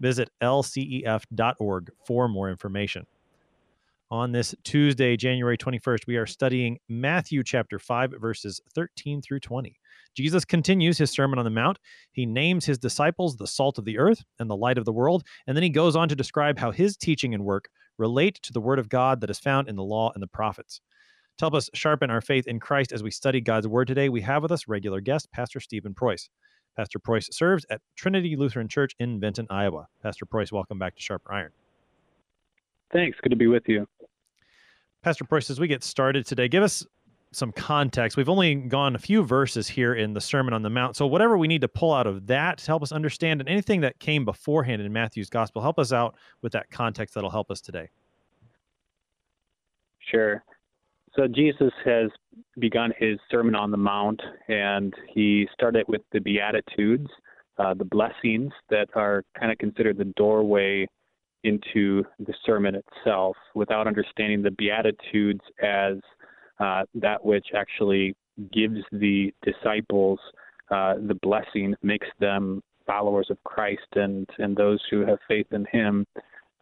Visit lcef.org for more information. On this Tuesday, January 21st, we are studying Matthew chapter 5, verses 13 through 20. Jesus continues his Sermon on the Mount. He names his disciples the salt of the earth and the light of the world, and then he goes on to describe how his teaching and work relate to the Word of God that is found in the law and the prophets. To help us sharpen our faith in Christ as we study God's Word today, we have with us regular guest, Pastor Stephen Preuss. Pastor Preuss serves at Trinity Lutheran Church in Vinton, Iowa. Pastor Preuss, welcome back to Sharper Iron. Thanks. Good to be with you. Pastor Preuss, as we get started today, give us some context. We've only gone a few verses here in the Sermon on the Mount. So, whatever we need to pull out of that to help us understand, and anything that came beforehand in Matthew's gospel, help us out with that context that'll help us today. Sure. So, Jesus has begun his Sermon on the Mount, and he started with the Beatitudes, uh, the blessings that are kind of considered the doorway into the sermon itself, without understanding the Beatitudes as uh, that which actually gives the disciples uh, the blessing, makes them followers of Christ and, and those who have faith in Him,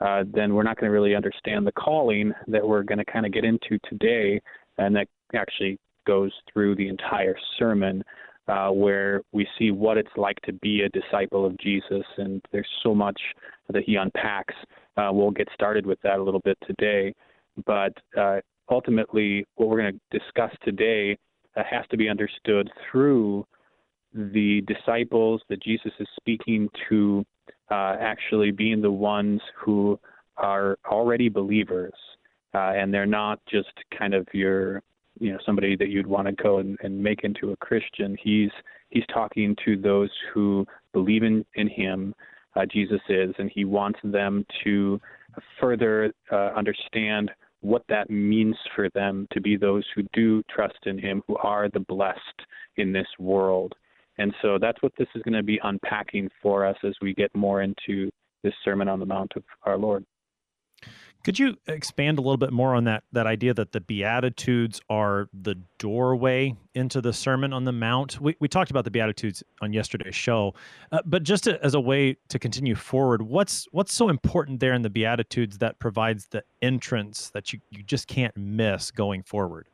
uh, then we're not going to really understand the calling that we're going to kind of get into today, and that actually goes through the entire sermon. Uh, where we see what it's like to be a disciple of Jesus, and there's so much that he unpacks. Uh, we'll get started with that a little bit today, but uh, ultimately, what we're going to discuss today uh, has to be understood through the disciples that Jesus is speaking to, uh, actually being the ones who are already believers, uh, and they're not just kind of your, you know, somebody that you'd want to go and, and make into a Christian. He's he's talking to those who believe in in Him. Uh, Jesus is, and he wants them to further uh, understand what that means for them to be those who do trust in Him, who are the blessed in this world. And so that's what this is going to be unpacking for us as we get more into this Sermon on the Mount of our Lord. Could you expand a little bit more on that that idea that the Beatitudes are the doorway into the Sermon on the Mount? We, we talked about the Beatitudes on yesterday's show, uh, but just to, as a way to continue forward, what's what's so important there in the Beatitudes that provides the entrance that you, you just can't miss going forward?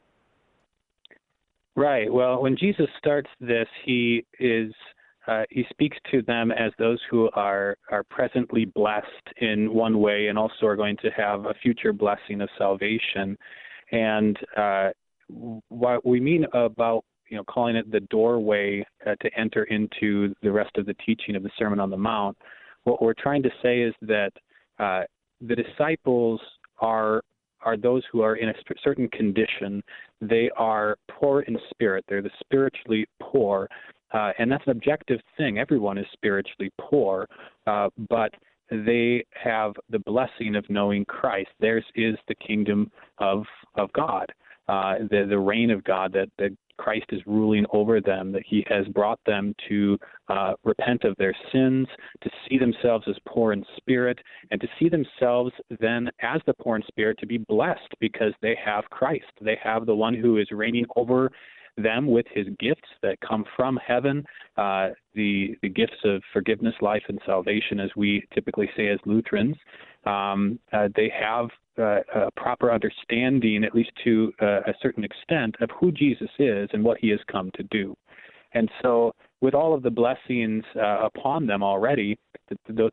Right. Well, when Jesus starts this, he is uh, he speaks to them as those who are are presently blessed in one way, and also are going to have a future blessing of salvation. And uh, what we mean about you know calling it the doorway uh, to enter into the rest of the teaching of the Sermon on the Mount, what we're trying to say is that uh, the disciples are are those who are in a certain condition. They are poor in spirit. They're the spiritually poor, uh, and that's an objective thing. Everyone is spiritually poor, uh, but they have the blessing of knowing Christ. Theirs is the kingdom of of God, uh, the the reign of God that that Christ is ruling over them. That He has brought them to uh, repent of their sins, to see themselves as poor in spirit, and to see themselves then as the poor in spirit to be blessed because they have Christ. They have the one who is reigning over them with his gifts that come from heaven, uh, the the gifts of forgiveness, life, and salvation, as we typically say as Lutherans. Um, uh, they have uh, a proper understanding, at least to uh, a certain extent, of who Jesus is and what he has come to do. And so, with all of the blessings uh, upon them already,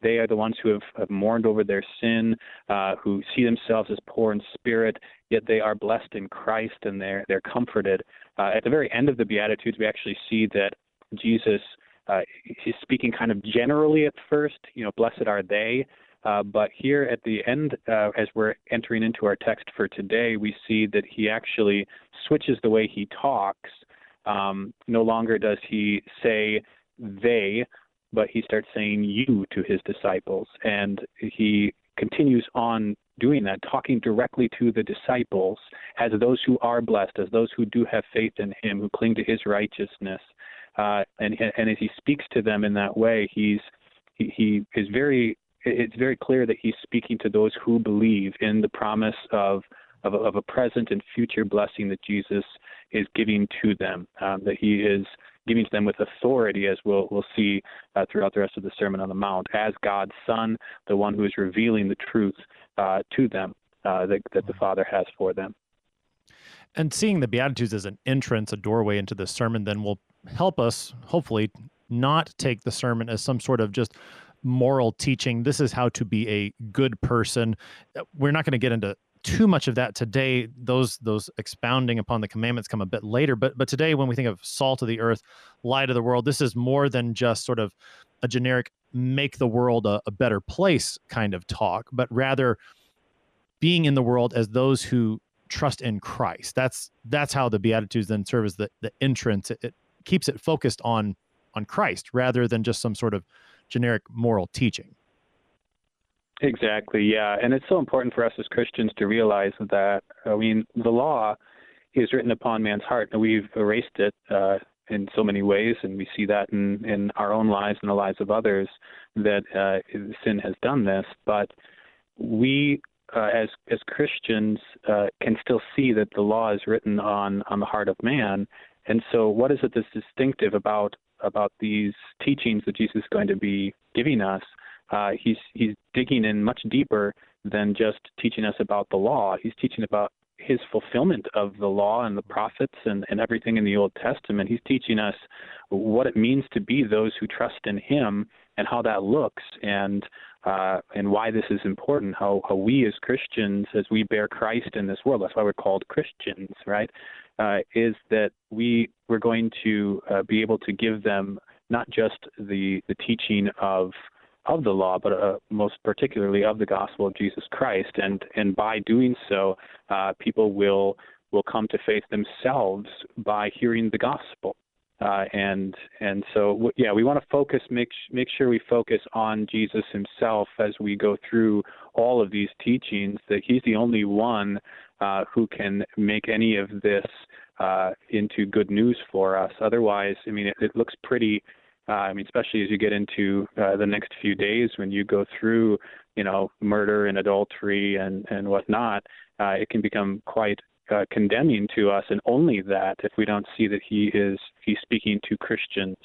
they are the ones who have, have mourned over their sin, uh, who see themselves as poor in spirit, yet they are blessed in Christ and they're they're comforted. Uh, at the very end of the Beatitudes, we actually see that Jesus uh, is speaking kind of generally at first. You know, blessed are they. Uh, but here at the end, uh, as we're entering into our text for today, we see that he actually switches the way he talks. Um, no longer does he say they, but he starts saying you to his disciples. And he continues on doing that, talking directly to the disciples as those who are blessed, as those who do have faith in him, who cling to his righteousness. Uh, and, and as he speaks to them in that way, he's he, he is very it's very clear that he's speaking to those who believe in the promise of of a, of a present and future blessing that Jesus is giving to them, um, that he is giving to them with authority, as we'll we'll see uh, throughout the rest of the Sermon on the Mount, as God's Son, the one who is revealing the truth uh, to them uh, that that the Father has for them. And seeing the Beatitudes as an entrance, a doorway into the sermon, then will help us, hopefully, not take the sermon as some sort of just moral teaching. This is how to be a good person. Uh, we're not going to get into too much of that today. Those those expounding upon the commandments come a bit later. But but today, when we think of salt of the earth, light of the world, this is more than just sort of a generic make the world a, a better place kind of talk, but rather being in the world as those who trust in Christ. That's that's how the Beatitudes then serve as the, the entrance. It, it keeps it focused on on Christ rather than just some sort of generic moral teaching. Exactly, yeah. And it's so important for us as Christians to realize that, I mean, the law is written upon man's heart, and we've erased it uh, in so many ways, and we see that in, in our own lives and the lives of others that uh, sin has done this. But we, uh, as as Christians, uh, can still see that the law is written on on the heart of man. And so, what is it that's distinctive about about these teachings that Jesus is going to be giving us, uh, he's he's digging in much deeper than just teaching us about the law. He's teaching about his fulfillment of the law and the prophets and, and everything in the Old Testament. He's teaching us what it means to be those who trust in him and how that looks and uh, and why this is important, how, how we as Christians, as we bear Christ in this world, that's why we're called Christians, right? Uh, is that we we're going to uh, be able to give them not just the the teaching of of the law, but uh, most particularly of the gospel of Jesus Christ, and and by doing so, uh, people will will come to faith themselves by hearing the gospel. Uh, and and so yeah, we want to focus make make sure we focus on Jesus Himself as we go through all of these teachings. That He's the only one uh, who can make any of this uh, into good news for us. Otherwise, I mean, it, it looks pretty. Uh, I mean, especially as you get into uh, the next few days when you go through, you know, murder and adultery and and whatnot, uh, it can become quite uh, condemning to us. And only that, if we don't see that he is he's speaking to Christians,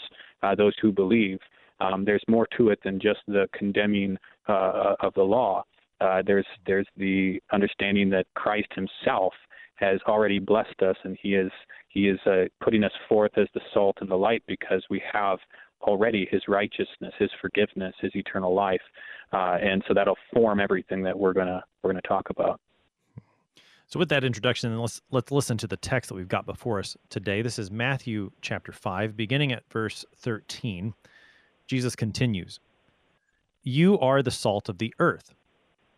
uh, those who believe. Um, there's more to it than just the condemning uh, of the law. Uh, there's there's the understanding that Christ Himself has already blessed us, and He is He is uh, putting us forth as the salt and the light because we have already His righteousness, His forgiveness, His eternal life, uh, and so that'll form everything that we're gonna we're gonna talk about. So, with that introduction, let's let's listen to the text that we've got before us today. This is Matthew chapter five, beginning at verse thirteen. Jesus continues, "You are the salt of the earth."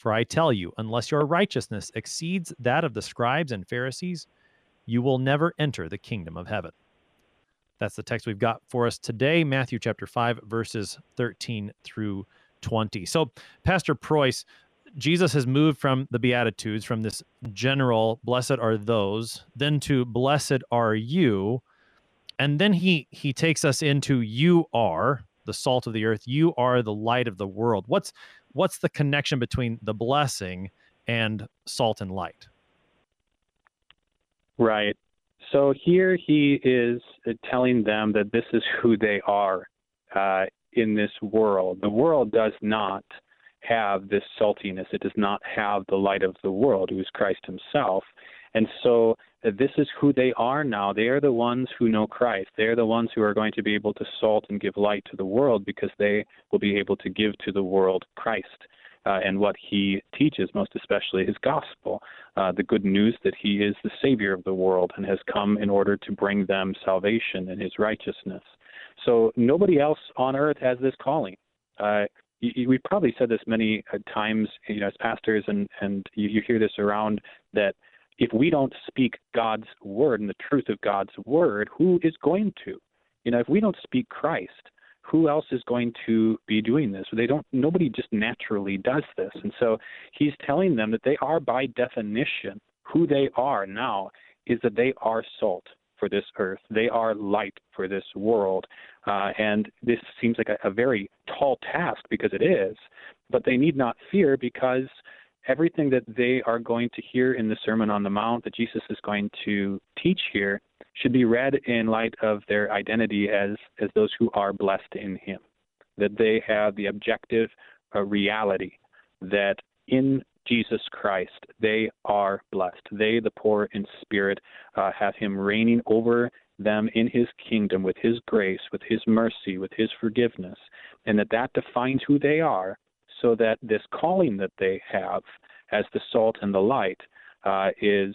For I tell you, unless your righteousness exceeds that of the scribes and Pharisees, you will never enter the kingdom of heaven. That's the text we've got for us today, Matthew chapter 5, verses 13 through 20. So, Pastor Preuss, Jesus has moved from the Beatitudes, from this general, blessed are those, then to blessed are you. And then he he takes us into you are the salt of the earth, you are the light of the world. What's what's the connection between the blessing and salt and light. Right. So here he is telling them that this is who they are uh, in this world. The world does not have this saltiness. It does not have the light of the world, who is Christ himself. And so this is who they are now. They are the ones who know Christ. They are the ones who are going to be able to salt and give light to the world because they will be able to give to the world Christ. Uh, and what he teaches, most especially his gospel, uh, the good news that he is the Savior of the world and has come in order to bring them salvation and his righteousness. So nobody else on earth has this calling. Uh, we've probably said this many uh, times, you know, as pastors, and and you, you hear this around that if we don't speak God's word and the truth of God's word, who is going to? You know, if we don't speak Christ, who else is going to be doing this? They don't. Nobody just naturally does this, and so he's telling them that they are, by definition, who they are now is that they are salt for this earth. They are light for this world. Uh, and this seems like a, a very tall task because it is, but they need not fear because everything that they are going to hear in the Sermon on the Mount that Jesus is going to teach here should be read in light of their identity as, as those who are blessed in Him. That they have the objective uh, reality that in Jesus Christ, they are blessed. They, the poor in spirit, uh, have Him reigning over them in His kingdom with His grace, with His mercy, with His forgiveness, and that that defines who they are, so that this calling that they have as the salt and the light uh, is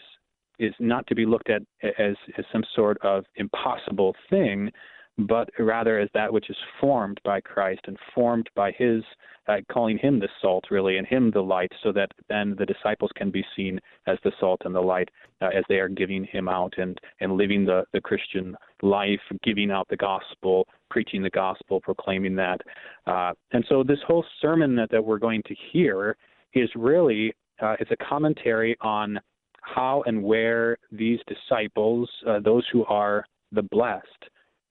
is not to be looked at as, as some sort of impossible thing, but rather as that which is formed by Christ and formed by His uh, calling Him the salt, really, and Him the light, so that then the disciples can be seen as the salt and the light uh, as they are giving Him out and, and living the, the Christian life, giving out the gospel, preaching the gospel, proclaiming that. Uh, and so this whole sermon that, that we're going to hear is really uh, it's a commentary on how and where these disciples, uh, those who are the blessed,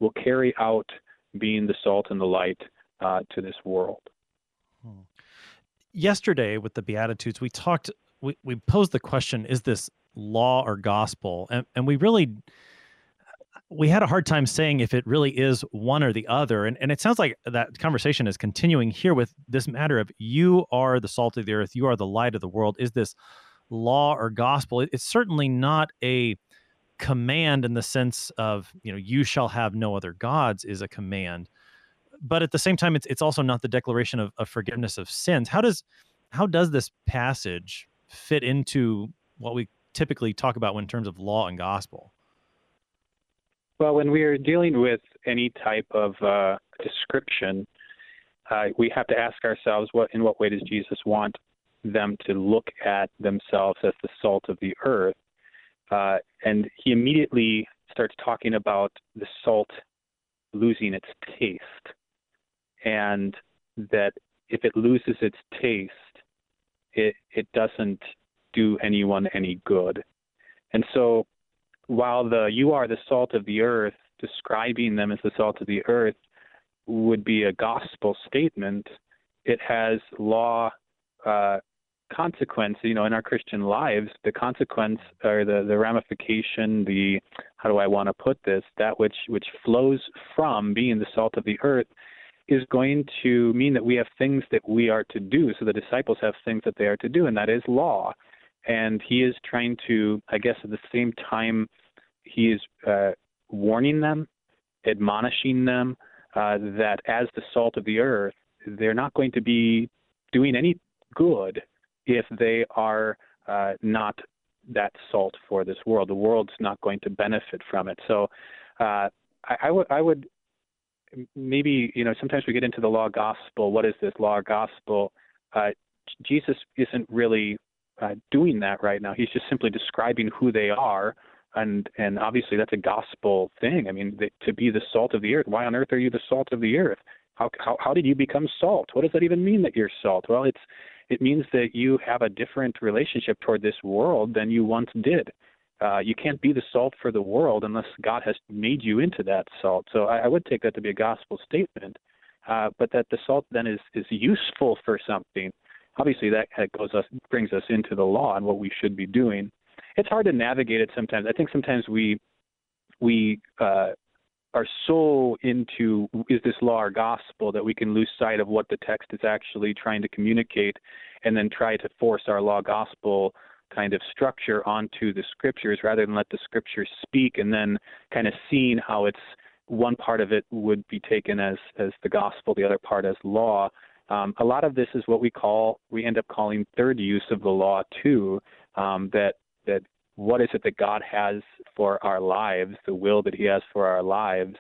will carry out being the salt and the light uh, to this world. Hmm. Yesterday, with the Beatitudes, we talked, we, we posed the question is this law or gospel? And, and we really, we had a hard time saying if it really is one or the other. And, and it sounds like that conversation is continuing here with this matter of you are the salt of the earth, you are the light of the world. Is this law or gospel? It's certainly not a command in the sense of you know you shall have no other gods is a command. But at the same time it's it's also not the declaration of, of forgiveness of sins. How does how does this passage fit into what we typically talk about in terms of law and gospel? Well when we're dealing with any type of uh, description uh, we have to ask ourselves what in what way does jesus want them to look at themselves as the salt of the earth uh, and he immediately starts talking about the salt losing its taste, and that if it loses its taste, it it doesn't do anyone any good. And so, while the you are the salt of the earth, describing them as the salt of the earth would be a gospel statement, it has law uh, consequence, you know, in our Christian lives, the consequence or the, the ramification, the how do I want to put this, that which which flows from being the salt of the earth is going to mean that we have things that we are to do. So the disciples have things that they are to do, and that is law. And he is trying to, I guess, at the same time, he is uh, warning them, admonishing them uh, that as the salt of the earth, they're not going to be doing any good if they are uh, not that salt for this world. The world's not going to benefit from it. So uh, I, I would I would maybe you know sometimes we get into the law gospel. What is this law gospel? Uh, Jesus isn't really uh, doing that right now. He's just simply describing who they are, and and obviously that's a gospel thing. I mean, the, to be the salt of the earth. Why on earth are you the salt of the earth? How, how how did you become salt? What does that even mean that you're salt? Well, it's it means that you have a different relationship toward this world than you once did. Uh, you can't be the salt for the world unless God has made you into that salt. So I, I would take that to be a gospel statement, uh, but that the salt then is is useful for something. obviously that goes us brings us into the law and what we should be doing. It's hard to navigate it sometimes. I think sometimes we we uh, are so into is this law or gospel that we can lose sight of what the text is actually trying to communicate and then try to force our law gospel kind of structure onto the scriptures rather than let the scriptures speak and then kind of seeing how it's one part of it would be taken as as the gospel, the other part as law. Um, a lot of this is what we call we end up calling third use of the law too. Um, that that what is it that God has for our lives, the will that He has for our lives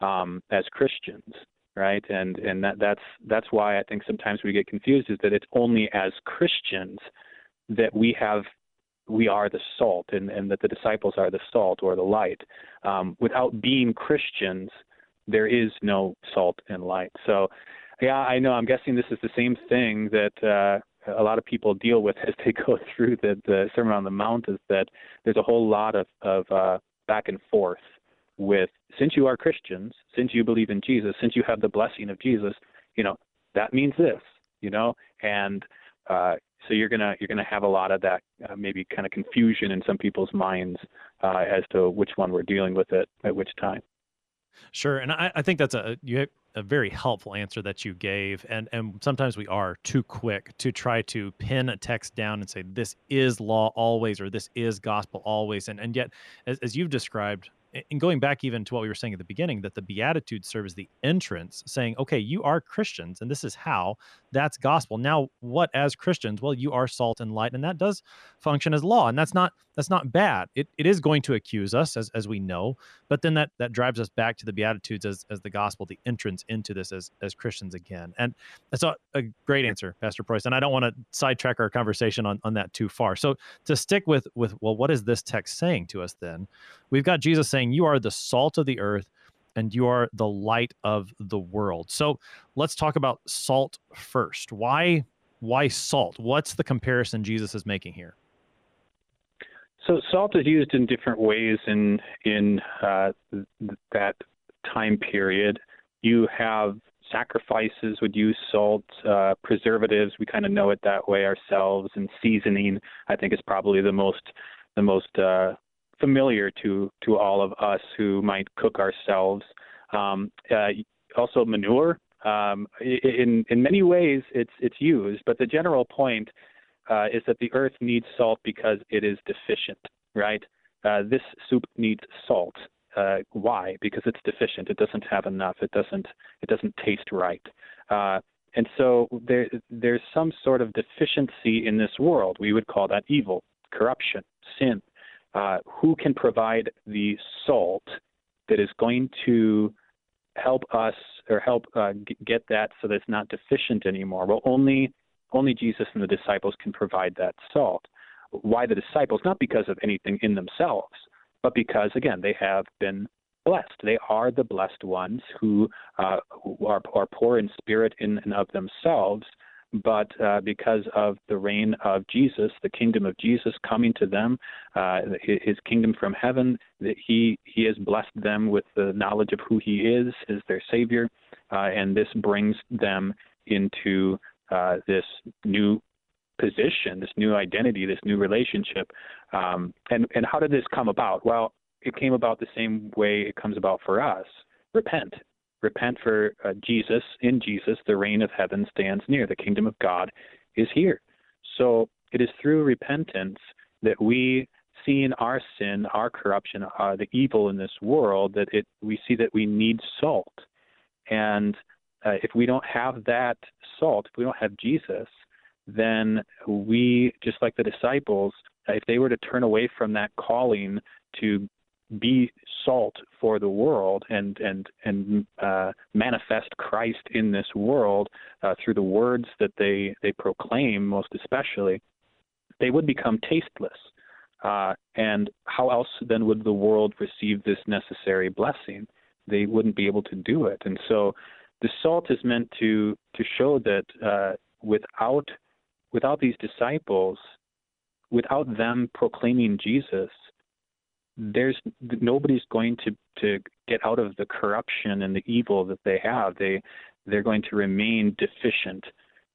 um, as Christians, right? And and that that's that's why I think sometimes we get confused is that it's only as Christians that we have we are the salt and, and that the disciples are the salt or the light. Um, without being Christians, there is no salt and light. So, yeah, I know. I'm guessing this is the same thing that uh, a lot of people deal with as they go through the, the Sermon on the Mount. Is that there's a whole lot of, of uh, back and forth with since you are Christians, since you believe in Jesus, since you have the blessing of Jesus, you know that means this, you know, and uh, so you're gonna you're gonna have a lot of that uh, maybe kind of confusion in some people's minds uh, as to which one we're dealing with it at which time. Sure, and I, I think that's a you a very helpful answer that you gave, and and sometimes we are too quick to try to pin a text down and say this is law always or this is gospel always, and and yet as, as you've described and going back even to what we were saying at the beginning, that the Beatitudes serve as the entrance, saying, okay, you are Christians, and this is how that's gospel. Now, what as Christians? Well, you are salt and light, and that does function as law, and that's not that's not bad. It it is going to accuse us, as as we know, but then that that drives us back to the Beatitudes as as the gospel, the entrance into this as as Christians again. And that's a, a great answer, Pastor Preuss. And I don't want to sidetrack our conversation on on that too far. So to stick with with well, what is this text saying to us then? We've got Jesus saying, You are the salt of the earth and you are the light of the world. So let's talk about salt first. Why why salt? What's the comparison Jesus is making here? So salt is used in different ways in in uh, that time period. You have sacrifices would use salt, uh, preservatives. We kind of know it that way ourselves, and seasoning. I think is probably the most the most uh, familiar to to all of us who might cook ourselves. Um, uh, also, manure. Um, in in many ways, it's it's used, but the general point uh, is that the earth needs salt because it is deficient. Right? Uh, this soup needs salt. Uh, why? Because it's deficient. It doesn't have enough. It doesn't it doesn't taste right. Uh, and so there there's some sort of deficiency in this world. We would call that evil, corruption, sin. Uh, who can provide the salt that is going to help us or help uh, g- get that so that it's not deficient anymore? Well, only only Jesus and the disciples can provide that salt. Why the disciples? Not because of anything in themselves, but because again they have been blessed. They are the blessed ones who, uh, who are, are poor in spirit in and of themselves, but uh, because of the reign of Jesus, the kingdom of Jesus coming to them, uh, his kingdom from heaven, that he he has blessed them with the knowledge of who he is as their savior, uh, and this brings them into uh, this new position, this new identity, this new relationship. Um, and and how did this come about? Well, it came about the same way it comes about for us. Repent repent for uh, Jesus. In Jesus, the reign of heaven stands near. The kingdom of God is here. So it is through repentance that we, seeing our sin, our corruption, uh, the evil in this world, that it we see that we need salt. And uh, if we don't have that salt, if we don't have Jesus, then we, just like the disciples, if they were to turn away from that calling to be salt for the world and and and uh, manifest Christ in this world uh, through the words that they they proclaim, most especially, they would become tasteless. Uh, and how else then would the world receive this necessary blessing? They wouldn't be able to do it. And so, the salt is meant to to show that uh, without without these disciples, without them proclaiming Jesus, there's nobody's going to to get out of the corruption and the evil that they have. They they're going to remain deficient,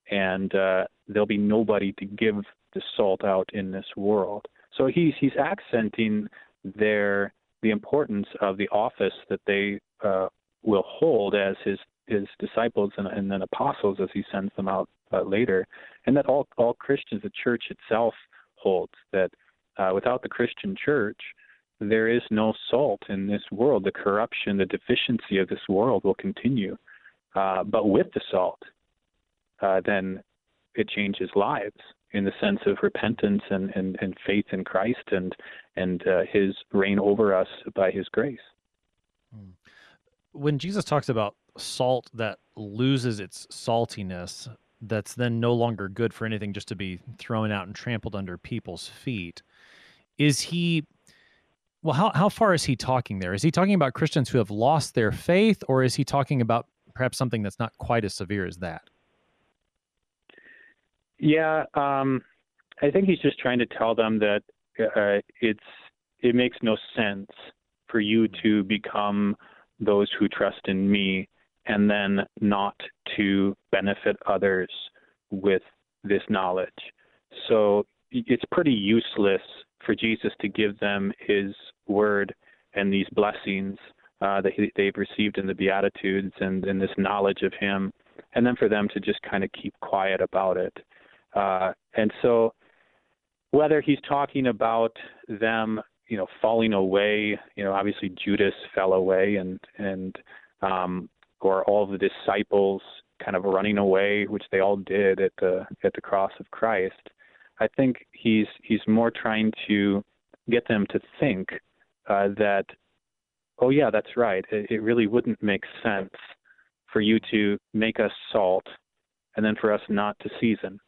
and uh, there'll be nobody to give the salt out in this world. So he's he's accenting their the importance of the office that they uh, will hold as his his disciples and, and then apostles as he sends them out uh, later, and that all all Christians, the church itself holds that uh, without the Christian church, there is no salt in this world. The corruption, the deficiency of this world will continue. Uh, but with the salt, uh, then it changes lives in the sense of repentance and, and, and faith in Christ and and uh, His reign over us by His grace. Hmm. When Jesus talks about salt that loses its saltiness, that's then no longer good for anything, just to be thrown out and trampled under people's feet, is he? Well, how how far is he talking there? Is he talking about Christians who have lost their faith, or is he talking about perhaps something that's not quite as severe as that? Yeah, um, I think he's just trying to tell them that uh, it's it makes no sense for you to become those who trust in me and then not to benefit others with this knowledge. So it's pretty useless for Jesus to give them his word and these blessings uh, that he, they've received in the Beatitudes and, and this knowledge of him, and then for them to just kind of keep quiet about it. Uh, and so, whether he's talking about them, you know, falling away, you know, obviously Judas fell away, and and um, or all the disciples kind of running away, which they all did at the at the cross of Christ. I think he's he's more trying to get them to think uh, that, oh yeah, that's right. It, it really wouldn't make sense for you to make us salt, and then for us not to season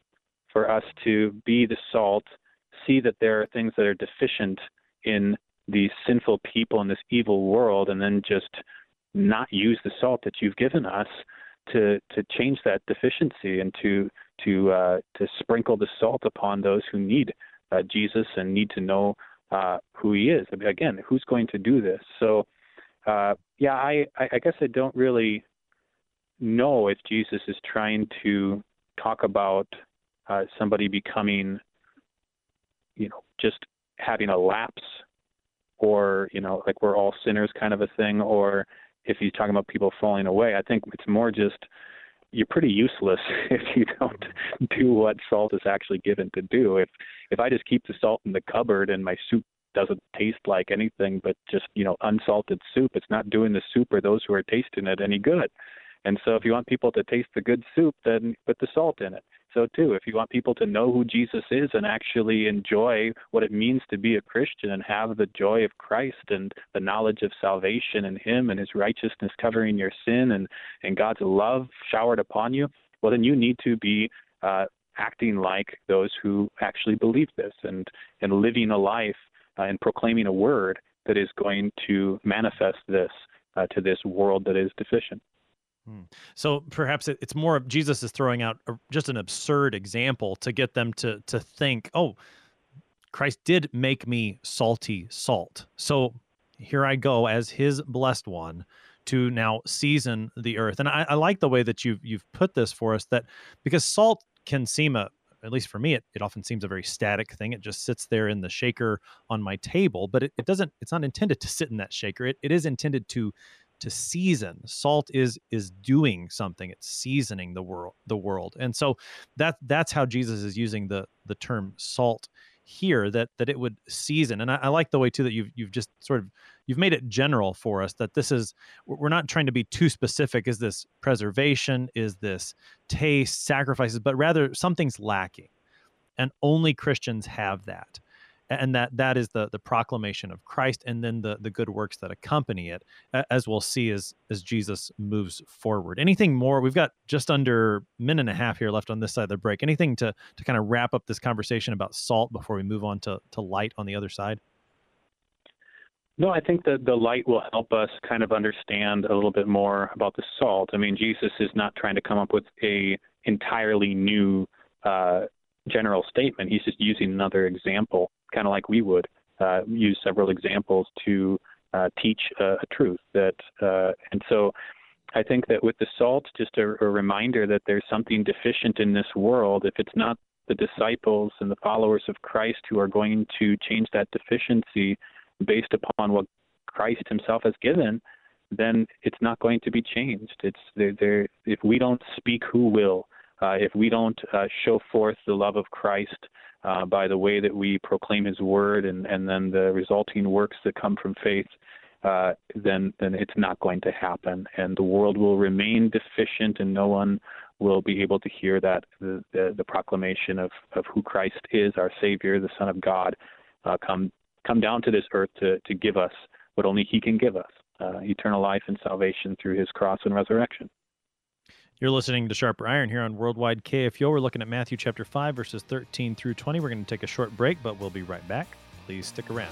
for us to be the salt, see that there are things that are deficient in these sinful people in this evil world, and then just not use the salt that you've given us to to change that deficiency and to to uh, to sprinkle the salt upon those who need uh, Jesus and need to know uh, who He is. Again, who's going to do this? So, uh, yeah, I I guess I don't really know if Jesus is trying to talk about uh, somebody becoming, you know, just having a lapse, or you know, like we're all sinners kind of a thing, or if he's talking about people falling away, I think it's more just you're pretty useless if you don't do what salt is actually given to do. If if I just keep the salt in the cupboard and my soup doesn't taste like anything but just you know unsalted soup, it's not doing the soup or those who are tasting it any good. And so if you want people to taste the good soup, then put the salt in it so too. If you want people to know who Jesus is and actually enjoy what it means to be a Christian and have the joy of Christ and the knowledge of salvation and Him and His righteousness covering your sin and, and God's love showered upon you, well, then you need to be uh, acting like those who actually believe this and, and living a life uh, and proclaiming a word that is going to manifest this uh, to this world that is deficient. Hmm. So perhaps it's more of Jesus is throwing out just an absurd example to get them to to think, oh, Christ did make me salty salt. So here I go as His blessed one to now season the earth. And I, I like the way that you've you've put this for us that because salt can seem a at least for me, it, it often seems a very static thing. It just sits there in the shaker on my table, but it, it doesn't, it's not intended to sit in that shaker. It, it is intended to to season. Salt is is doing something. It's seasoning the world the world. And so that that's how jesus is using the the term salt here that that it would season. And I, I, like the way too that you've you've just sort of you've made it general for us that this is we're not trying to be too specific. Is this preservation? Is this taste? Sacrifices? But rather something's lacking. And only christians have that and that that is the the proclamation of Christ and then the the good works that accompany it as we'll see as as Jesus moves forward. Anything more? We've got just under minute and a half here left on this side of the break. Anything to to kind of wrap up this conversation about salt before we move on to to light on the other side? No, I think that the light will help us kind of understand a little bit more about the salt. I mean, Jesus is not trying to come up with a entirely new uh, general statement. He's just using another example kind of like we would uh, use several examples to uh, teach a, a, truth. That uh, and so I think that with the salt, just a, a reminder that there's something deficient in this world. If it's not the disciples and the followers of Christ who are going to change that deficiency based upon what Christ Himself has given, then it's not going to be changed. It's there. there if we don't speak, who will? Uh, if we don't uh, show forth the love of Christ uh, by the way that we proclaim His word and, and then the resulting works that come from faith, uh, then then it's not going to happen, and the world will remain deficient, and no one will be able to hear that the, the, the proclamation of, of who Christ is, our Savior, the Son of God, uh, come come down to this earth to, to give us what only He can give us uh, eternal life and salvation through His cross and resurrection. You're listening to Sharper Iron here on Worldwide KFUO. We're looking at Matthew chapter 5, verses 13 through 20. We're going to take a short break, but we'll be right back. Please stick around.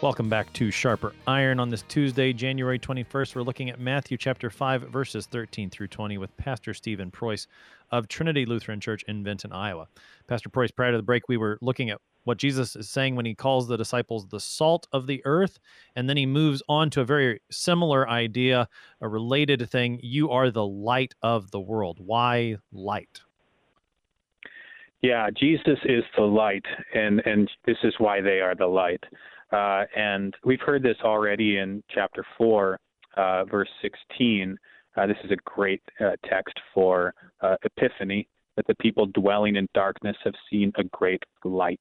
Welcome back to Sharper Iron on this Tuesday, January 21st. We're looking at Matthew chapter 5, verses 13 through 20 with Pastor Stephen Preuss of Trinity Lutheran Church in Vinton, Iowa. Pastor Preuss, prior to the break, we were looking at what Jesus is saying when he calls the disciples the salt of the earth. And then he moves on to a very similar idea, a related thing. You are the light of the world. Why light? Yeah, Jesus is the light, and, and this is why they are the light. Uh, and we've heard this already in chapter 4, uh, verse 16. Uh, this is a great uh, text for uh, Epiphany, that the people dwelling in darkness have seen a great light.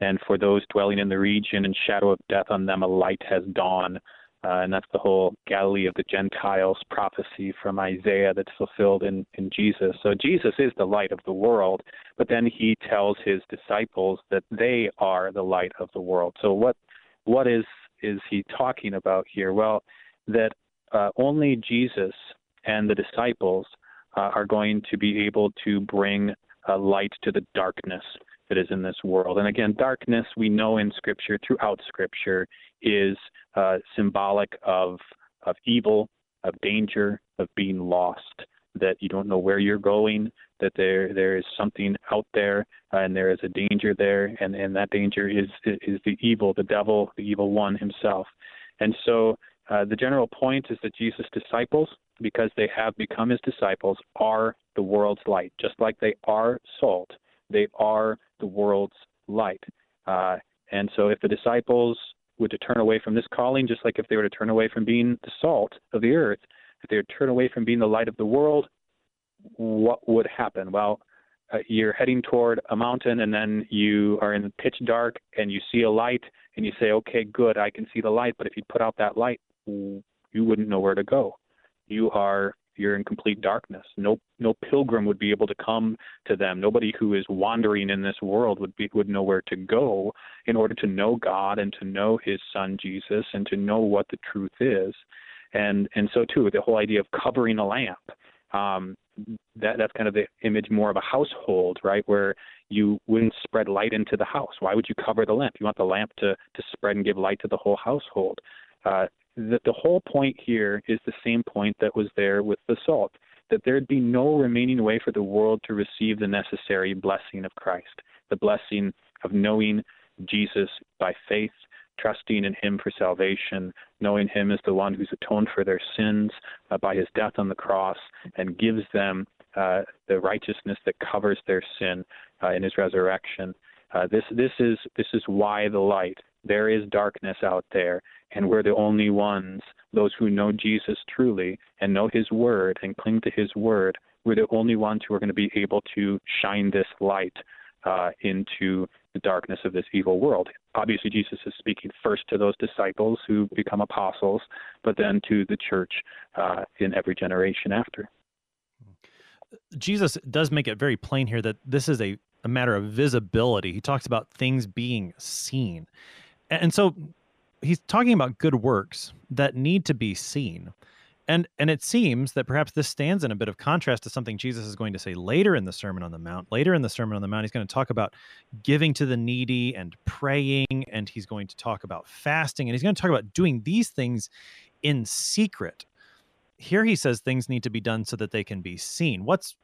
And for those dwelling in the region and shadow of death, on them a light has dawned. Uh, and that's the whole Galilee of the Gentiles prophecy from Isaiah that's fulfilled in, in Jesus. So Jesus is the light of the world, but then he tells his disciples that they are the light of the world. So what what is is he talking about here? Well, that uh, only Jesus and the disciples uh, are going to be able to bring uh, light to the darkness that is in this world. And again, darkness we know in Scripture, throughout Scripture, is uh, symbolic of of evil, of danger, of being lost. That you don't know where you're going, that there there is something out there uh, and there is a danger there and and that danger is is the evil the devil the evil one himself. And so uh, the general point is that Jesus disciples because they have become his disciples are the world's light. Just like they are salt they are the world's light. Uh, and so if the disciples were to turn away from this calling just like if they were to turn away from being the salt of the earth if they would turn away from being the light of the world what would happen? Well, uh, you're heading toward a mountain and then you are in pitch dark and you see a light and you say, okay, good, I can see the light. But if you put out that light, you wouldn't know where to go. You are you're in complete darkness. No no pilgrim would be able to come to them. Nobody who is wandering in this world would be would know where to go in order to know God and to know his son Jesus and to know what the truth is. And and so too the whole idea of covering a lamp. Um, that that's kind of the image more of a household, right? Where you wouldn't spread light into the house. Why would you cover the lamp? You want the lamp to to spread and give light to the whole household. Uh, the, the whole point here is the same point that was there with the salt that there'd be no remaining way for the world to receive the necessary blessing of Christ, the blessing of knowing Jesus by faith trusting in Him for salvation, knowing Him as the one who's atoned for their sins uh, by His death on the cross and gives them uh, the righteousness that covers their sin uh, in His resurrection. Uh, this this is this is why the light. There is darkness out there, and we're the only ones, those who know Jesus truly and know His Word and cling to His Word. We're the only ones who are going to be able to shine this light uh, into the darkness of this evil world. Obviously Jesus is speaking first to those disciples who become apostles, but then to the church uh, in every generation after. Jesus does make it very plain here that this is a, a matter of visibility. He talks about things being seen. And so he's talking about good works that need to be seen. And and it seems that perhaps this stands in a bit of contrast to something Jesus is going to say later in the Sermon on the Mount. Later in the Sermon on the Mount, he's going to talk about giving to the needy and praying, and he's going to talk about fasting, and he's going to talk about doing these things in secret. Here he says things need to be done so that they can be seen. What's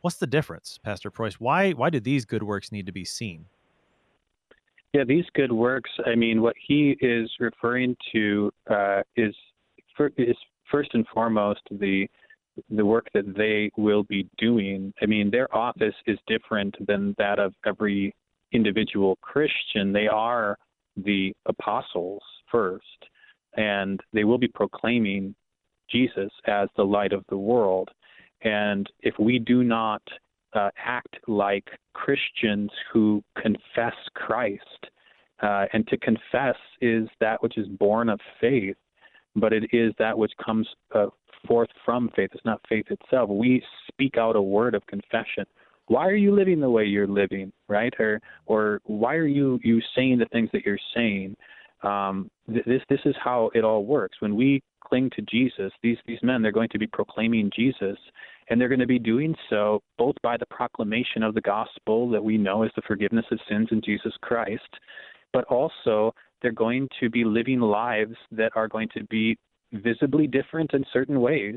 what's the difference, Pastor Preuss? Why why do these good works need to be seen? Yeah, these good works. I mean, what he is referring to uh, is is first and foremost the the work that they will be doing. I mean, their office is different than that of every individual Christian. They are the apostles first, and they will be proclaiming Jesus as the light of the world. And if we do not uh, act like Christians who confess Christ, uh, and to confess is that which is born of faith, but it is that which comes uh, forth from faith. It's not faith itself. We speak out a word of confession. Why are you living the way you're living, right? Or, or why are you you saying the things that you're saying? Um, th- this this is how it all works. When we cling to Jesus, these these men they're going to be proclaiming Jesus, and they're going to be doing so both by the proclamation of the gospel that we know is the forgiveness of sins in Jesus Christ, but also they're going to be living lives that are going to be visibly different in certain ways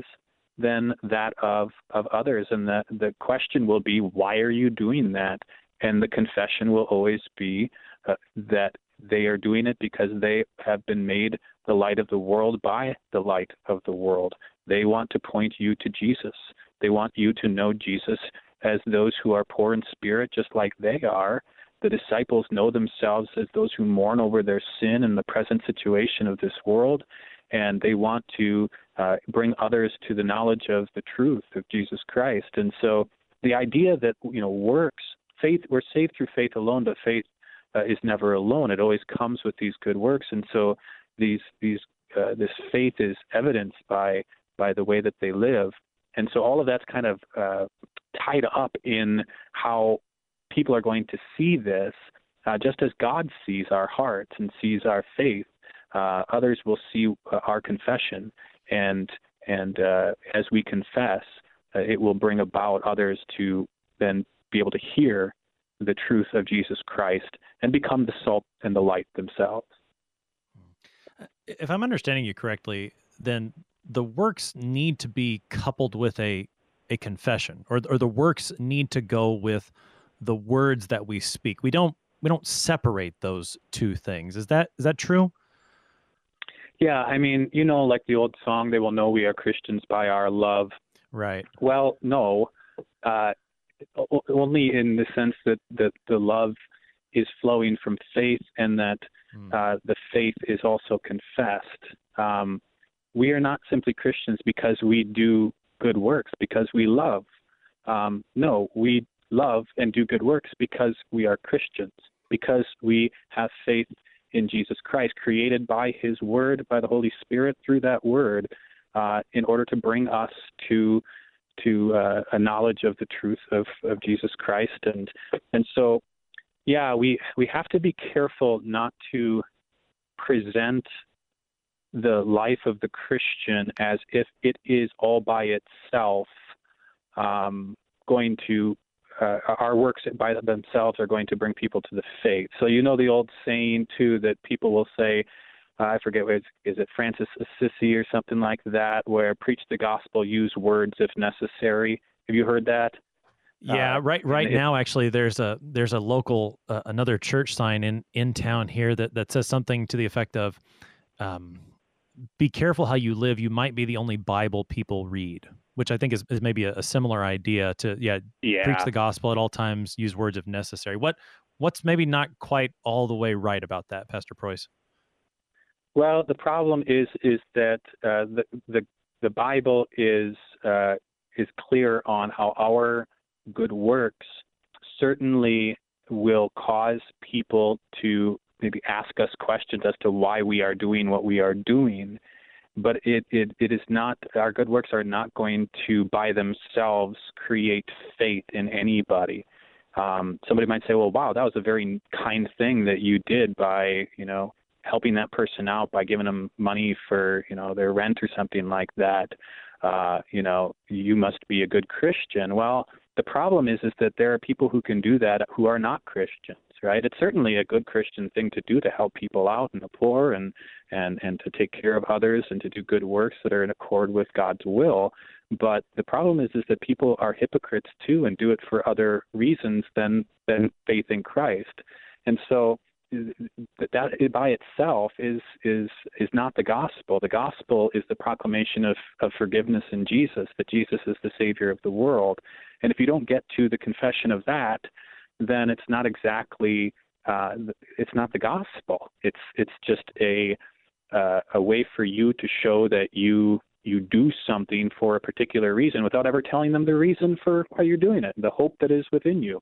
than that of of others. And the the question will be why are you doing that? And the confession will always be uh, that they are doing it because they have been made the light of the world by the light of the world. They want to point you to Jesus. They want you to know Jesus as those who are poor in spirit just like they are the disciples know themselves as those who mourn over their sin and the present situation of this world, and they want to uh, bring others to the knowledge of the truth of Jesus Christ. And so, the idea that you know works, faith, we're saved through faith alone, but faith uh, is never alone. It always comes with these good works, and so these these uh, this faith is evidenced by by the way that they live. And so all of that's kind of uh, tied up in how people are going to see this uh, just as God sees our hearts and sees our faith. Uh, others will see uh, our confession, and and uh, as we confess, uh, it will bring about others to then be able to hear the truth of Jesus Christ and become the salt and the light themselves. If I'm understanding you correctly, then the works need to be coupled with a a confession, or or the works need to go with the words that we speak. We don't we don't separate those two things. Is that is that true? Yeah, I mean, you know, like the old song, they will know we are Christians by our love. Right. Well, no, uh, only in the sense that, that the love is flowing from faith and that mm. uh, the faith is also confessed. Um, we are not simply Christians because we do good works, because we love. Um, no, we love and do good works because we are Christians, because we have faith in Jesus Christ, created by His Word, by the Holy Spirit through that Word, uh, in order to bring us to to uh, a knowledge of the truth of, of Jesus Christ, and and so, yeah, we we have to be careful not to present the life of the Christian as if it is all by itself um, going to uh, our works by themselves are going to bring people to the faith. So you know the old saying too that people will say, uh, I forget what is it Francis Assisi or something like that, where preach the gospel, use words if necessary. Have you heard that? Yeah, uh, right. Right now, actually, there's a there's a local uh, another church sign in in town here that that says something to the effect of, um, "Be careful how you live. You might be the only Bible people read." Which I think is, is maybe a, a similar idea to yeah, yeah, preach the gospel at all times, use words if necessary. What what's maybe not quite all the way right about that, Pastor Preuss? Well, the problem is is that uh, the the the Bible is uh, is clear on how our good works certainly will cause people to maybe ask us questions as to why we are doing what we are doing. But it, it, it is not, our good works are not going to by themselves create faith in anybody. Um, somebody might say, well, wow, that was a very kind thing that you did by, you know, helping that person out by giving them money for, you know, their rent or something like that. Uh, you know, you must be a good Christian. Well, the problem is is that there are people who can do that who are not Christians, right? It's certainly a good Christian thing to do to help people out and the poor and and and to take care of others and to do good works that are in accord with God's will. But the problem is is that people are hypocrites too and do it for other reasons than than faith in Christ. And so that by itself is is is not the gospel. The gospel is the proclamation of, of forgiveness in Jesus, that Jesus is the Savior of the world. And if you don't get to the confession of that, then it's not exactly uh, it's not the gospel. It's it's just a uh, a way for you to show that you you do something for a particular reason without ever telling them the reason for why you're doing it, the hope that is within you.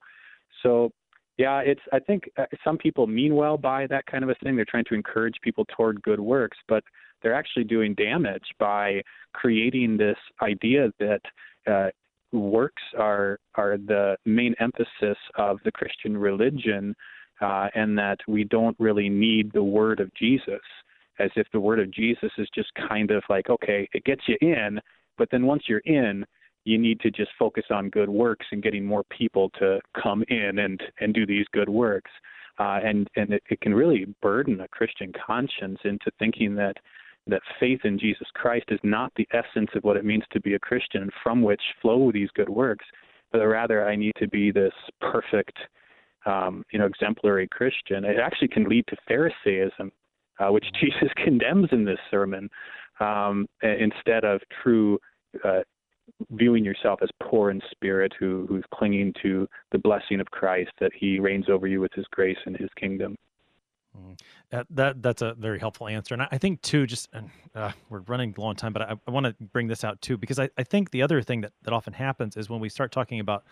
So yeah, it's. I think uh, some people mean well by that kind of a thing. They're trying to encourage people toward good works, but they're actually doing damage by creating this idea that uh, works are are the main emphasis of the Christian religion, uh, and that we don't really need the word of Jesus, as if the word of Jesus is just kind of like okay, it gets you in, but then once you're in, you need to just focus on good works and getting more people to come in and and do these good works. Uh, and and it, it can really burden a Christian conscience into thinking that that faith in Jesus Christ is not the essence of what it means to be a Christian from which flow these good works, but rather I need to be this perfect, um, you know, exemplary Christian. It actually can lead to Pharisaism, uh, which Jesus condemns in this sermon, um, instead of true uh, viewing yourself as poor in spirit, who who's clinging to the blessing of Christ that He reigns over you with His grace and His kingdom. Mm. That, that that's a very helpful answer, and I, I think too. Just uh, we're running a long time, but I, I want to bring this out too because I, I think the other thing that that often happens is when we start talking about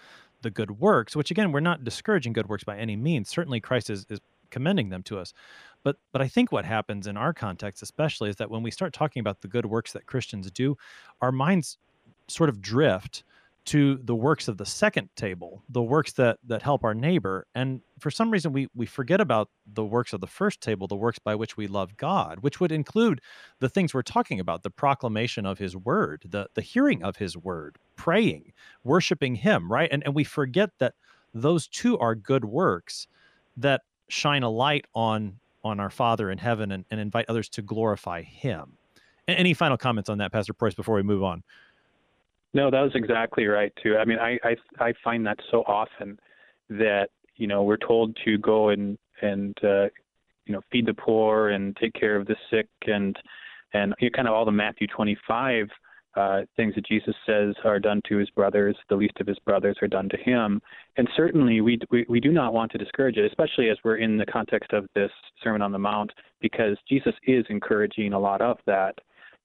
the good works, which again we're not discouraging good works by any means. Certainly, Christ is is commending them to us, but but I think what happens in our context, especially, is that when we start talking about the good works that Christians do, our minds sort of drift to the works of the second table, the works that that help our neighbor. And for some reason we we forget about the works of the first table, the works by which we love God, which would include the things we're talking about, the proclamation of his word, the the hearing of his word, praying, worshiping him, right? And and we forget that those two are good works that shine a light on on our Father in heaven and, and invite others to glorify him. Any final comments on that, Pastor Preuss, before we move on? No, that was exactly right too. I mean, I I, I find that so often that you know we're told to go and and uh, you know feed the poor and take care of the sick and and you kind of all the Matthew 25 uh, things that Jesus says are done to his brothers, the least of his brothers are done to him. And certainly we, we, we do not want to discourage it, especially as we're in the context of this Sermon on the Mount, because Jesus is encouraging a lot of that.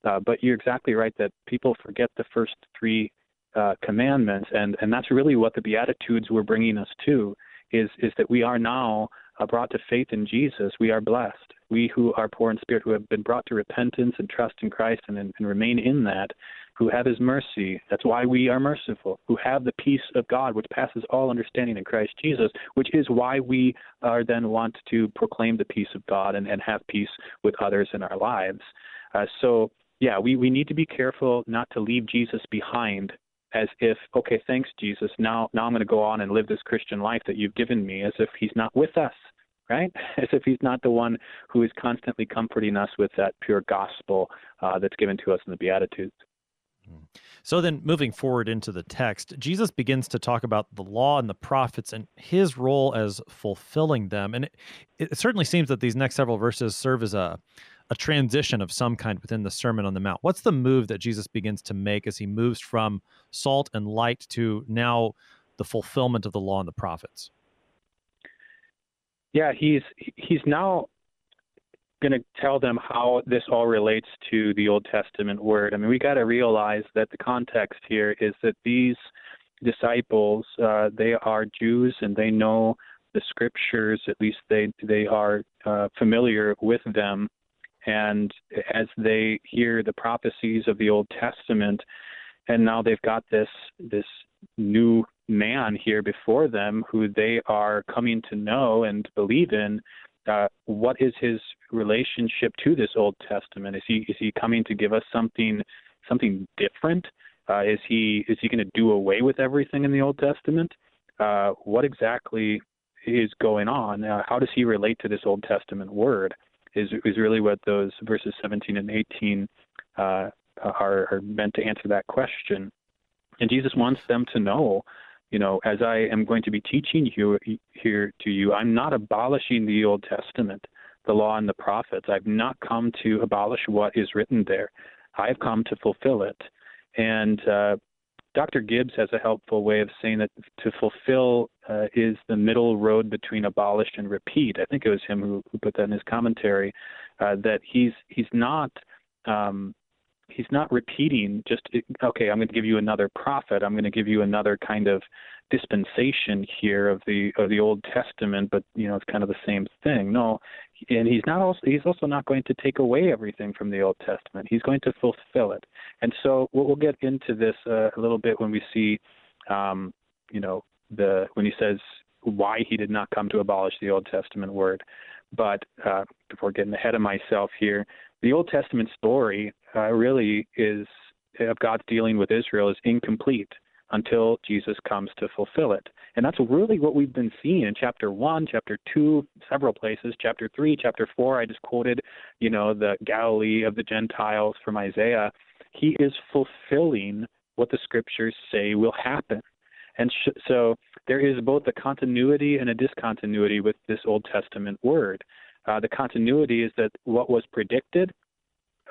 Uh, but you're exactly right that people forget the first three uh, commandments, and and that's really what the Beatitudes were bringing us to, is is that we are now uh, brought to faith in Jesus. We are blessed. We who are poor in spirit, who have been brought to repentance and trust in Christ, and, and remain in that, who have His mercy. That's why we are merciful. Who have the peace of God, which passes all understanding in Christ Jesus, which is why we are then want to proclaim the peace of God and, and have peace with others in our lives. Uh, so yeah, we, we need to be careful not to leave Jesus behind as if, okay, thanks, Jesus. Now, now I'm going to go on and live this Christian life that you've given me, as if He's not with us, right? As if He's not the one who is constantly comforting us with that pure gospel uh, that's given to us in the Beatitudes. Hmm. So then, moving forward into the text, Jesus begins to talk about the law and the prophets and his role as fulfilling them. And it, it certainly seems that these next several verses serve as a a transition of some kind within the Sermon on the Mount. What's the move that Jesus begins to make as he moves from salt and light to now the fulfillment of the law and the prophets? Yeah, he's he's now going to tell them how this all relates to the Old Testament word. I mean, we got to realize that the context here is that these disciples, uh, they are Jews and they know the scriptures. At least they they are uh, familiar with them, and as they hear the prophecies of the Old Testament, and now they've got this this new man here before them who they are coming to know and believe in. Uh, what is his relationship to this Old Testament? Is he is he coming to give us something something different? Uh, is he is he going to do away with everything in the Old Testament? Uh, what exactly is going on? Uh, how does he relate to this Old Testament word? Is is really what those verses 17 and 18 uh, are, are meant to answer that question. And Jesus wants them to know, you know, as I am going to be teaching you here to you, I'm not abolishing the Old Testament, the law and the prophets. I've not come to abolish what is written there. I've come to fulfill it. And uh, Dr. Gibbs has a helpful way of saying that to fulfill uh, is the middle road between abolish and repeat. I think it was him who, who put that in his commentary. Uh, that he's he's not um, he's not repeating just okay i'm going to give you another prophet i'm going to give you another kind of dispensation here of the of the old testament but you know it's kind of the same thing. No and he's not also he's also not going to take away everything from the old testament. He's going to fulfill it. And so we'll, we'll get into this uh, a little bit when we see um you know the when he says why he did not come to abolish the old testament word. But uh, before getting ahead of myself here the Old Testament story uh, really is of God's dealing with Israel is incomplete until Jesus comes to fulfill it. And that's really what we've been seeing in chapter 1, chapter 2, several places, chapter 3, chapter 4. I just quoted, you know, the Galilee of the Gentiles from Isaiah. He is fulfilling what the scriptures say will happen. And sh- so there is both a continuity and a discontinuity with this Old Testament word. Uh, the continuity is that what was predicted,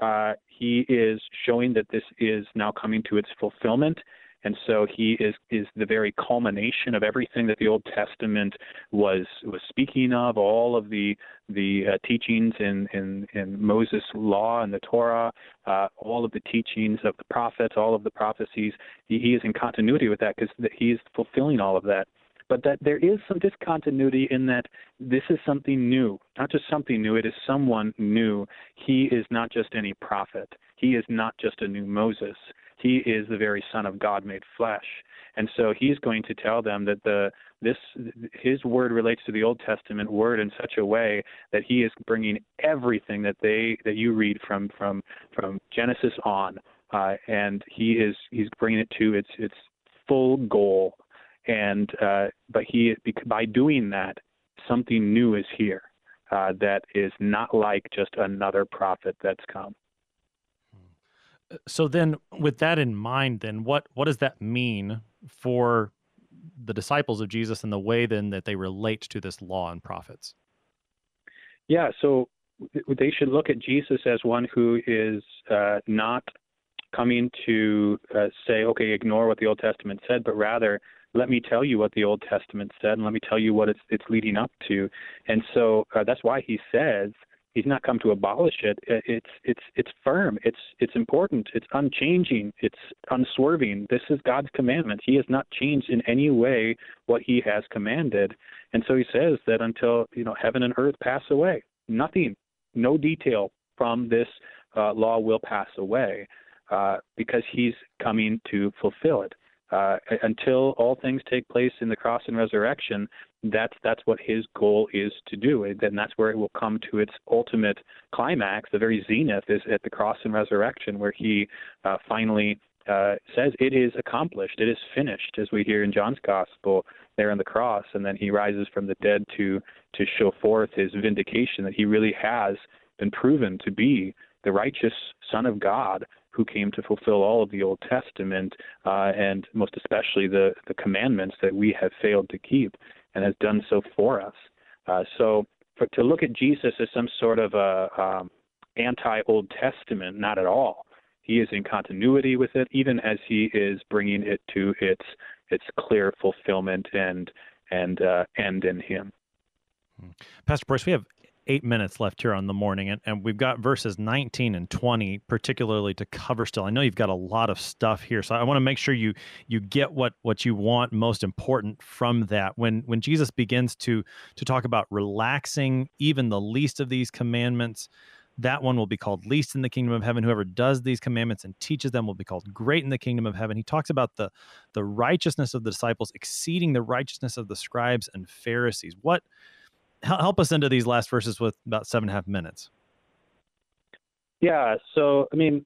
uh, he is showing that this is now coming to its fulfillment. And so he is is the very culmination of everything that the Old Testament was was speaking of, all of the the uh, teachings in, in in Moses' law and the Torah, uh, all of the teachings of the prophets, all of the prophecies. He, he is in continuity with that because he is fulfilling all of that but that there is some discontinuity in that this is something new, not just something new, it is someone new. He is not just any prophet, he is not just a new Moses. He is the very Son of God made flesh. And so he's going to tell them that the this his word relates to the Old Testament word in such a way that he is bringing everything that they that you read from from from Genesis on, uh, and he is he's bringing it to its its full goal and uh, but he by doing that, something new is here uh, that is not like just another prophet that's come. So then, with that in mind, then what what does that mean for the disciples of Jesus and the way then that they relate to this law and prophets? Yeah, so they should look at Jesus as one who is uh, not coming to uh, say, okay, ignore what the Old Testament said, but rather let me tell you what the Old Testament said, and let me tell you what it's it's leading up to. And so uh, that's why he says he's not come to abolish it. It's it's it's firm. It's it's important. It's unchanging. It's unswerving. This is God's commandment. He has not changed in any way what He has commanded. And so He says that until you know heaven and earth pass away, nothing, no detail from this uh, law will pass away uh, because He's coming to fulfill it uh, until all things take place in the cross and resurrection, that's that's what his goal is to do, and that's where it will come to its ultimate climax. The very zenith is at the cross and resurrection, where he uh, finally uh, says, "It is accomplished. It is finished," as we hear in John's gospel there on the cross, and then he rises from the dead to to show forth his vindication that he really has been proven to be the righteous Son of God who came to fulfill all of the Old Testament uh, and most especially the, the commandments that we have failed to keep and has done so for us. Uh, so for, to look at Jesus as some sort of a um, anti-Old Testament, not at all. He is in continuity with it, even as he is bringing it to its its clear fulfillment and and uh, end in Him. Pastor Preuss, we have eight minutes left here on the morning, and, and we've got verses 19 and 20 particularly to cover still. I know you've got a lot of stuff here, so I want to make sure you you get what what you want most important from that. When when Jesus begins to to talk about relaxing even the least of these commandments, that one will be called least in the kingdom of heaven whoever does these commandments and teaches them will be called great in the kingdom of heaven he talks about the the righteousness of the disciples exceeding the righteousness of the scribes and pharisees what help us into these last verses with about seven and a half minutes yeah so i mean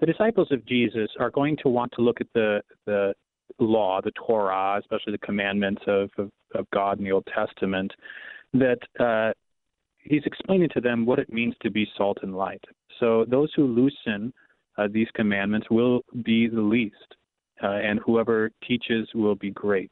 the disciples of jesus are going to want to look at the the law the torah especially the commandments of of, of god in the old testament that uh, he's explaining to them what it means to be salt and light. So those who loosen uh, these commandments will be the least, uh, and whoever teaches will be great.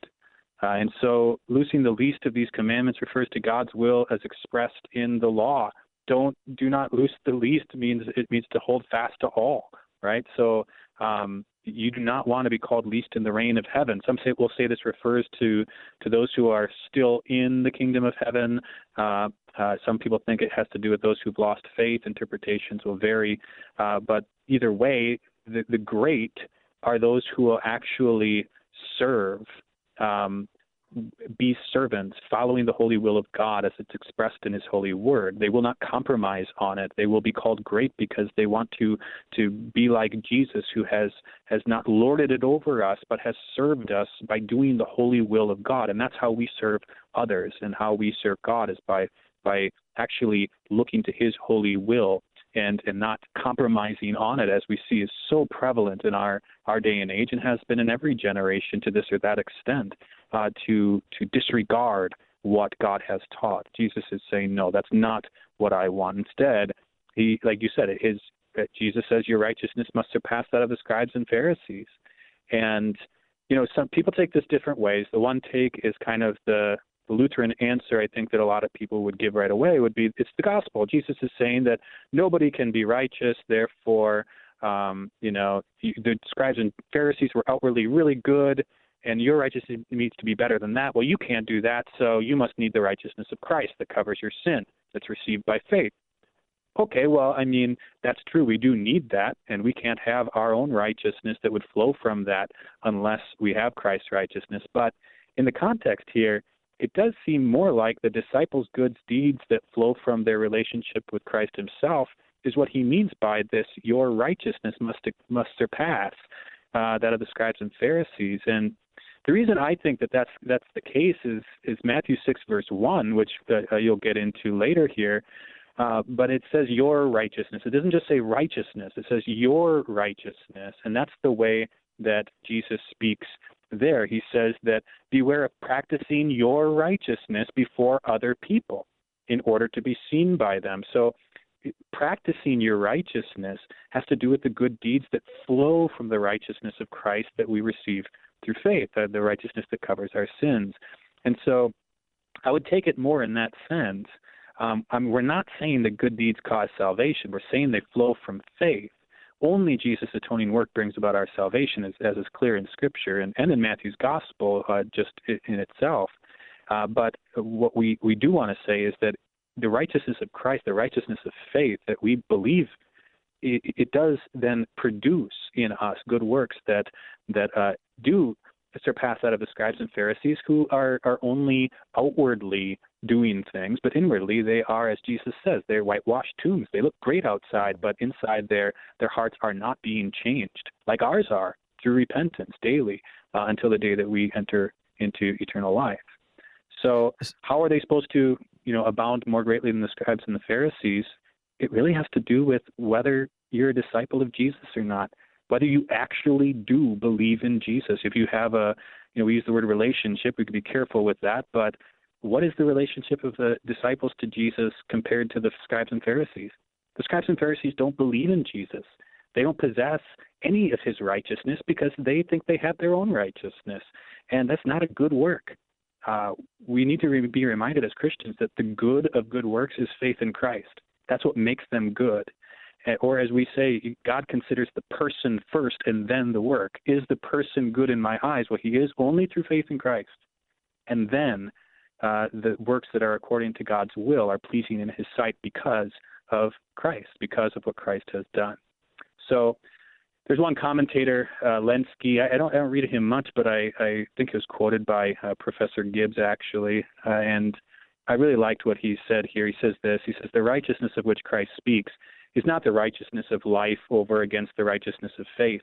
Uh, and so, loosing the least of these commandments refers to God's will as expressed in the law. Don't do not loose the least means it means to hold fast to all, right? So, um, you do not want to be called least in the reign of heaven. Some say will say this refers to to those who are still in the kingdom of heaven. Uh, uh, some people think it has to do with those who've lost faith. Interpretations will vary, uh, but either way, the, the great are those who will actually serve um, be servants, following the holy will of God as it's expressed in His holy word. They will not compromise on it. They will be called great because they want to to be like Jesus, who has has not lorded it over us, but has served us by doing the holy will of God. And that's how we serve others, and how we serve God is by by actually looking to His holy will and and not compromising on it as we see is so prevalent in our our day and age and has been in every generation to this or that extent uh, to to disregard what God has taught. Jesus is saying no, that's not what I want. Instead, he like you said, his Jesus says your righteousness must surpass that of the scribes and Pharisees, and you know some people take this different ways. The one take is kind of the the Lutheran answer I think that a lot of people would give right away would be it's the gospel. Jesus is saying that nobody can be righteous, therefore, um, you know, the scribes and Pharisees were outwardly really good, and your righteousness needs to be better than that. Well, you can't do that, so you must need the righteousness of Christ that covers your sin, that's received by faith. Okay, well, I mean, that's true. We do need that, and we can't have our own righteousness that would flow from that unless we have Christ's righteousness. But in the context here, it does seem more like the disciples' good deeds that flow from their relationship with Christ Himself is what He means by this. Your righteousness must must surpass uh, that of the scribes and Pharisees. And the reason I think that that's that's the case is is Matthew six verse one, which uh, you'll get into later here. Uh, but it says your righteousness. It doesn't just say righteousness. It says your righteousness, and that's the way that Jesus speaks there. He says that beware of practicing your righteousness before other people in order to be seen by them. So practicing your righteousness has to do with the good deeds that flow from the righteousness of Christ that we receive through faith, uh, the righteousness that covers our sins. And so I would take it more in that sense. Um, I mean, we're not saying that good deeds cause salvation. We're saying they flow from faith only Jesus' atoning work brings about our salvation, as, as is clear in Scripture and, and in Matthew's Gospel, uh, just in itself. Uh, but what we, we do want to say is that the righteousness of Christ, the righteousness of faith that we believe, it, it does then produce in us good works that that uh, do surpass that of the scribes and Pharisees, who are are only outwardly doing things, but inwardly they are, as Jesus says, they're whitewashed tombs. They look great outside, but inside their their hearts are not being changed, like ours are, through repentance daily, uh, until the day that we enter into eternal life. So, how are they supposed to, you know, abound more greatly than the scribes and the Pharisees? It really has to do with whether you're a disciple of Jesus or not, whether you actually do believe in Jesus. If you have a, you know, we use the word relationship, we could be careful with that, but what is the relationship of the disciples to Jesus compared to the scribes and Pharisees? The scribes and Pharisees don't believe in Jesus. They don't possess any of his righteousness because they think they have their own righteousness. And that's not a good work. Uh, we need to re- be reminded as Christians that the good of good works is faith in Christ. That's what makes them good. Or as we say, God considers the person first and then the work. Is the person good in my eyes? Well, he is only through faith in Christ. And then uh, the works that are according to God's will are pleasing in His sight because of Christ, because of what Christ has done. So there's one commentator, uh, Lenski. I, I, don't I don't read him much, but I, I think it was quoted by uh, Professor Gibbs actually, uh, and I really liked what he said here. He says this. He says the righteousness of which Christ speaks is not the righteousness of life over against the righteousness of faith,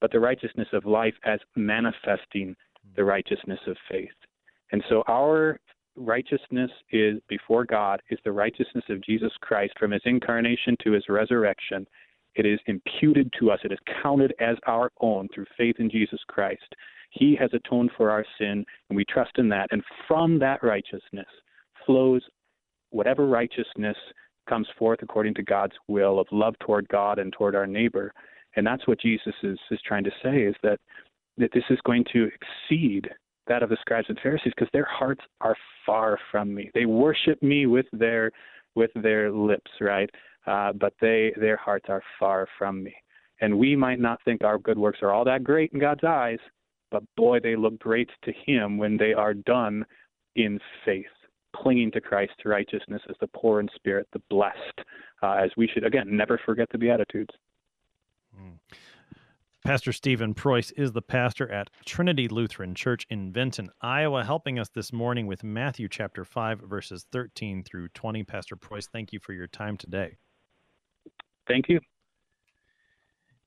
but the righteousness of life as manifesting the righteousness of faith. And so our righteousness is before God is the righteousness of Jesus Christ from his incarnation to his resurrection. It is imputed to us. It is counted as our own through faith in Jesus Christ. He has atoned for our sin, and we trust in that. And from that righteousness flows whatever righteousness comes forth according to God's will of love toward God and toward our neighbor. And that's what Jesus is, is trying to say is that, that this is going to exceed that of the scribes and Pharisees because their hearts are far from me. They worship me with their with their lips, right? Uh, but they their hearts are far from me. And we might not think our good works are all that great in God's eyes, but boy, they look great to Him when they are done in faith, clinging to Christ's righteousness as the poor in spirit, the blessed, uh, as we should again never forget the Beatitudes. Mm. Pastor Stephen Preuss is the pastor at Trinity Lutheran Church in Vinton, Iowa, helping us this morning with Matthew chapter 5, verses 13 through 20. Pastor Preuss, thank you for your time today. Thank you.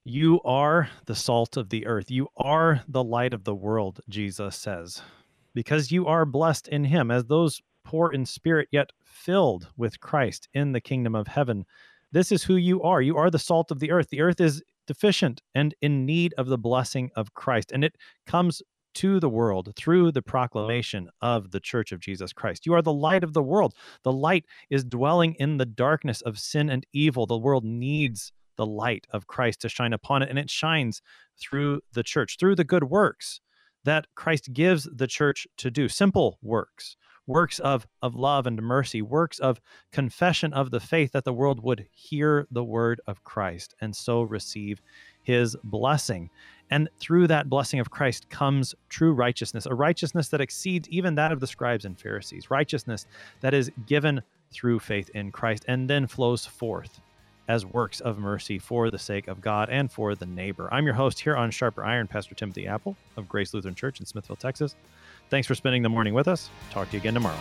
You are the salt of the earth. You are the light of the world, Jesus says, because you are blessed in him, as those poor in spirit, yet filled with Christ in the kingdom of heaven. This is who you are. You are the salt of the earth. The earth is deficient and in need of the blessing of Christ. And it comes to the world through the proclamation of the Church of Jesus Christ. You are the light of the world. The light is dwelling in the darkness of sin and evil. The world needs the light of Christ to shine upon it, and it shines through the church, through the good works that Christ gives the church to do, simple works works of, of love and mercy, works of confession of the faith that the world would hear the word of Christ and so receive his blessing. And through that blessing of Christ comes true righteousness, a righteousness that exceeds even that of the scribes and Pharisees, righteousness that is given through faith in Christ and then flows forth as works of mercy for the sake of God and for the neighbor. I'm your host here on Sharper Iron, Pastor Timothy Appel of Grace Lutheran Church in Smithville, Texas. Thanks for spending the morning with us. Talk to you again tomorrow.